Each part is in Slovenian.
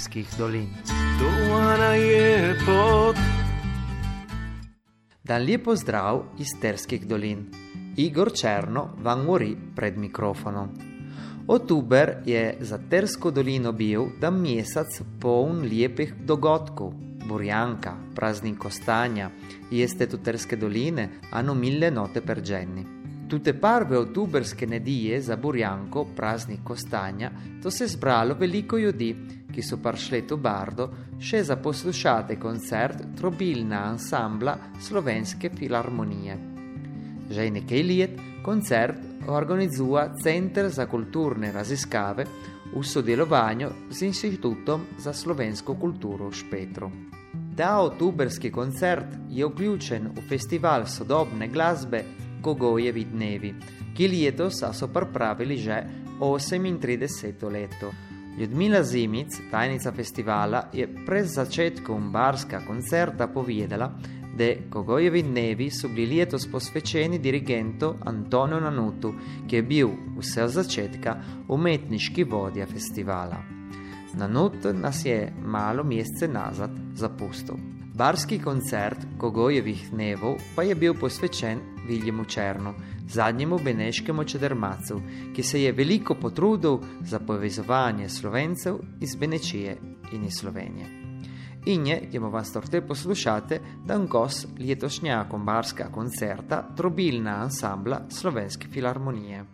Terskih dolin. Je. Dan lepo zdrav iz Terskih dolin. Igor Černo vam mori pred mikrofonom. Otuber je za Tersko dolino bil dan mesec poln lepih dogodkov. Burjanka, praznik kostanja, jeste tu Terske doline, hanno mille note per genni. Tutte parve ottoberske nedije za Burjanko, praznik kostanja, to se zbralo veliko ljudi, ki so prišli v Bardo še za poslušati koncert trobilna ansambla Slovenske filharmonije. Že nekaj let koncert organizuje Center za kulturne raziskave v sodelovanju z Inštitutom za slovensko kulturo v Špetru. Ta ottoberski koncert je vključen v festival sodobne glasbe Gogojevi dnevi, ki letos so pripravili že 38. leto. Ljudmila Zimic, tajnica festivala, je pred začetkom barska koncerta povedala, da Gogojevi dnevi so bili letos posvečeni dirigentu Antoniju Nanutu, ki je bil vse od začetka umetniški vodja festivala. Nanut nas je malo mesece nazad zapustil. Barski koncert Gogojevih dnevov pa je bil posvečen Viljemu Černu, zadnjemu beneškemu čedermacu, ki se je veliko potrudil za povezovanje slovencev iz Benečije in iz Slovenije. In je, kjemo vas torte poslušate, dan gos letošnja kombarska koncerta trobilna ansambla Slovenske filharmonije.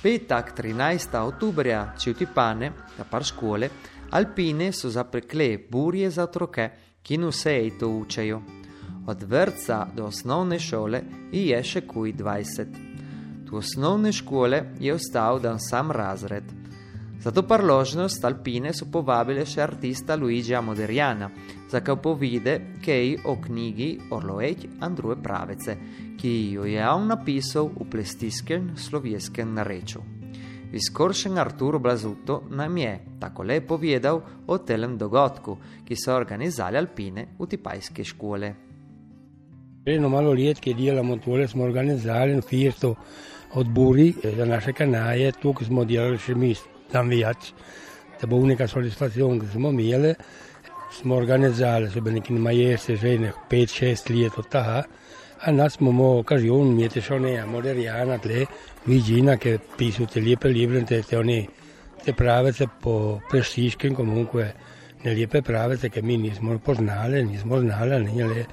Petak 13. oktobra, če ti pane, da par škole, alpine so zaprekle burje za otroke, ki nu se ej to učejo. Od vrca do osnovne šole je še kuj 20. Tu osnovne škole je ostal dan sam razred. Za to parložnost alpine so povabili še artista Luigija Moderiana, za kar povide kaj o knjigi Orloej Andruje Pravece, ki jo je on napisal v plestiskem slovenskem narečju. Viskoršen Arturo Blazuto nam je tako le povedal o telem dogodku, ki so organizali alpine v tipajske škole. Preno malo let, ki delamo tole, smo organizirali na firsto odbori za naše kanaje, tukaj smo delali še mi, tam več, da bo neka soddisfazione, ki smo imeli, smo organizirali, so bili neki majeste, že nek 5-6 let od tega, a. Nas smo occasione, mi je šel ne, moderiana, tle, vicina che pisu te liepe libri, te, te, oni, te pravece po prestižkem, comunque, ne lijepe pravece, che mi nismo poznali, nismo znali, ne, le,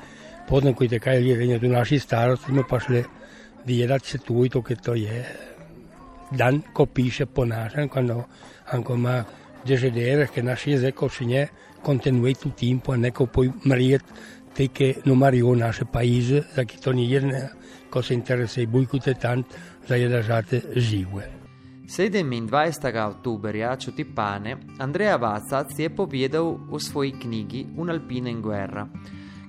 potom koji te kaj lijevenje, tu naši starosti smo pa šli vidjeti se tu i to, che to je dan, ko piše po našem, quando anche ma desidera che naš jezik ovšinje kontinuuje tu tempo, neko poi marijet, te che non mario naše paese, za ki to ni jedna, ko se interesa i bujkute tant, za je držati žive. 27. ottobrja Čutipane Andrea Vacac je povedal v svoji knjigi Un Alpine in guerra,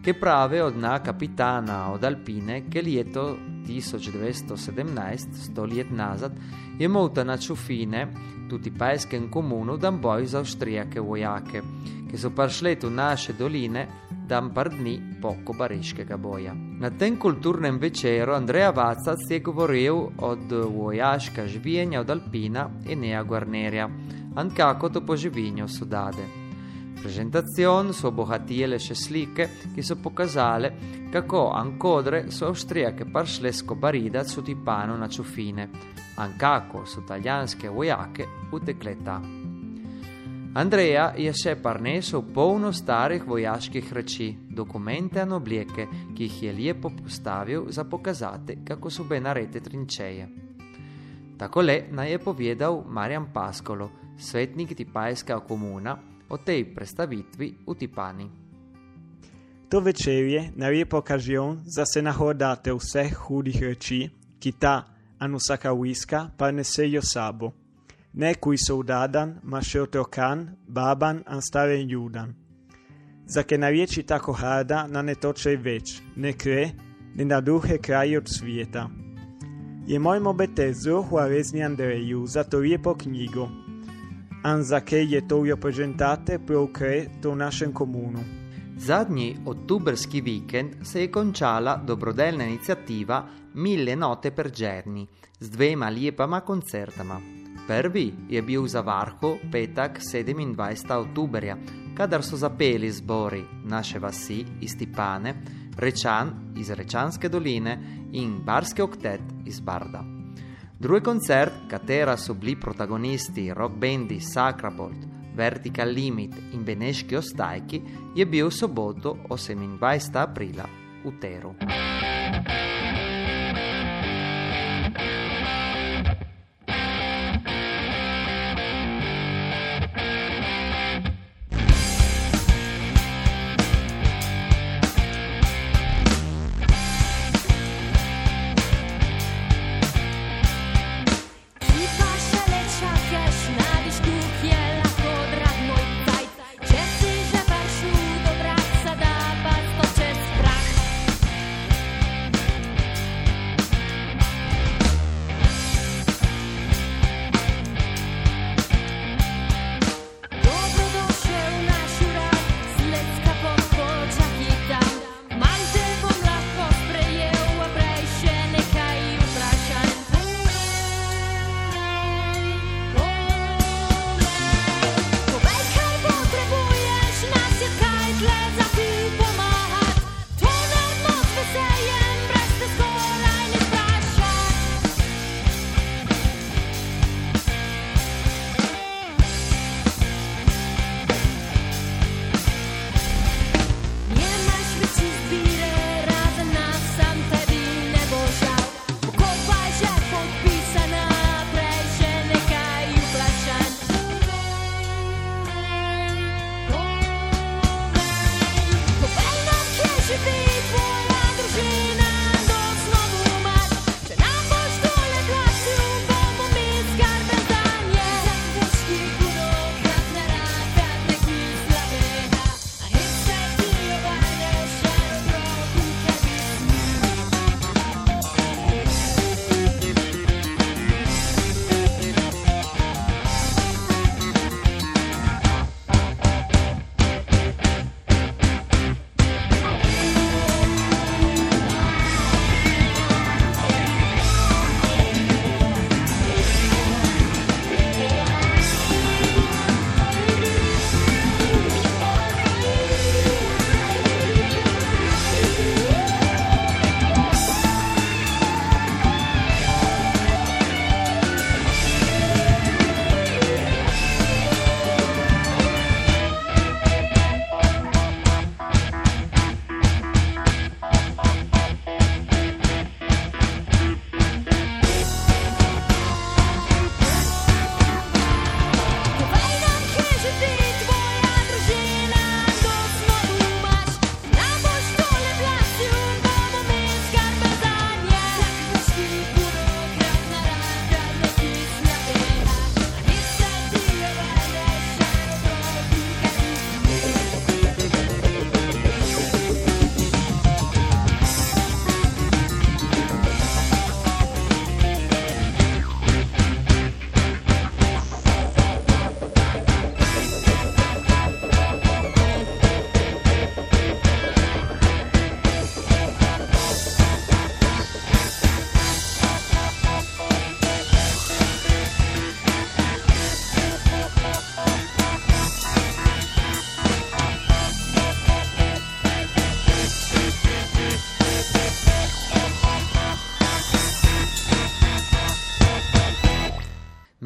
che prave od na kapitana od Alpine che lieto 1917, sto let nazad, je molta na čufine tutti paesken comunu dan boj za avstrijake vojake, ki so prišli v naše doline dan par dni po kobariškega boja. Na tem kulturnem večeru Andreja Vacac je govoril od vojaška življenja od Alpina in Nea Guarnerja, an kako to poživinjo sudade. Presentacion so obohatile še slike, ki so pokazale, kako ankodre so avstrijake prišle skobaridat su tipano na čufine, an kako so talijanske vojake utekle ta. Andreja je še parnesel polno starih vojaških reči, dokumente in obleke, ki jih je lepo postavil za pokazati, kako so bile narete trinčeje. Tako le naj je povedal Marjan Paskolo, svetnik tipajskega komuna, o tej predstavitvi v Tipani. To večerje nam je pokažil, da se nahodate vseh hudih reči, ki ta anusaka wiska pa nesejo sabo. Nekui soldadan, ma še otrokan, baban an staren judan. Za ke na riječi tako hada na ne toče več, ne kre, ne na duhe kraje od svijeta. Je mojmo bete zruhu a rezni Andreju za to lijepo knjigo, anza che je to rappresentate procreto v našem komunu. Zadnji ottobrski weekend se je končala dobrodelna inicijativa Mille note per Gerni z dvema lijepama koncertama. Prvi je bil za Varho petak 27. ottobrja, kadar so zapeli zbori naše vasi iz Tipane, Rečan iz Rečanske doline in Barski oktet iz Barda. Drugi koncert, katera so bili protagonisti rock bendi Sacrabolt, Vertical Limit in Beneški ostajki, je bil soboto 28. aprila v Teru.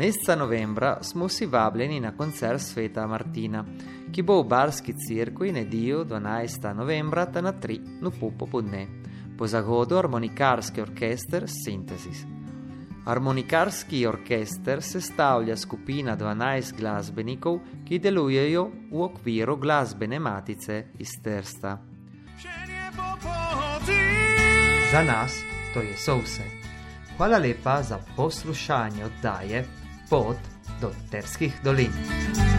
Meseca novembra smo vsi vabljeni na koncert Sveta Martina, ki bo v Barski cirkvi nedeljo 12. novembra ta na 3 no pol popodne. Po zahodu harmonikarski orkester Synthesis. Harmonikarski orkester sestavlja skupina 12 glasbenikov, ki delujejo v okviru glasbene matice iz Trsta. Za nas to je so vse. Hvala lepa za poslušanje oddaje Pot do Terskih dolin.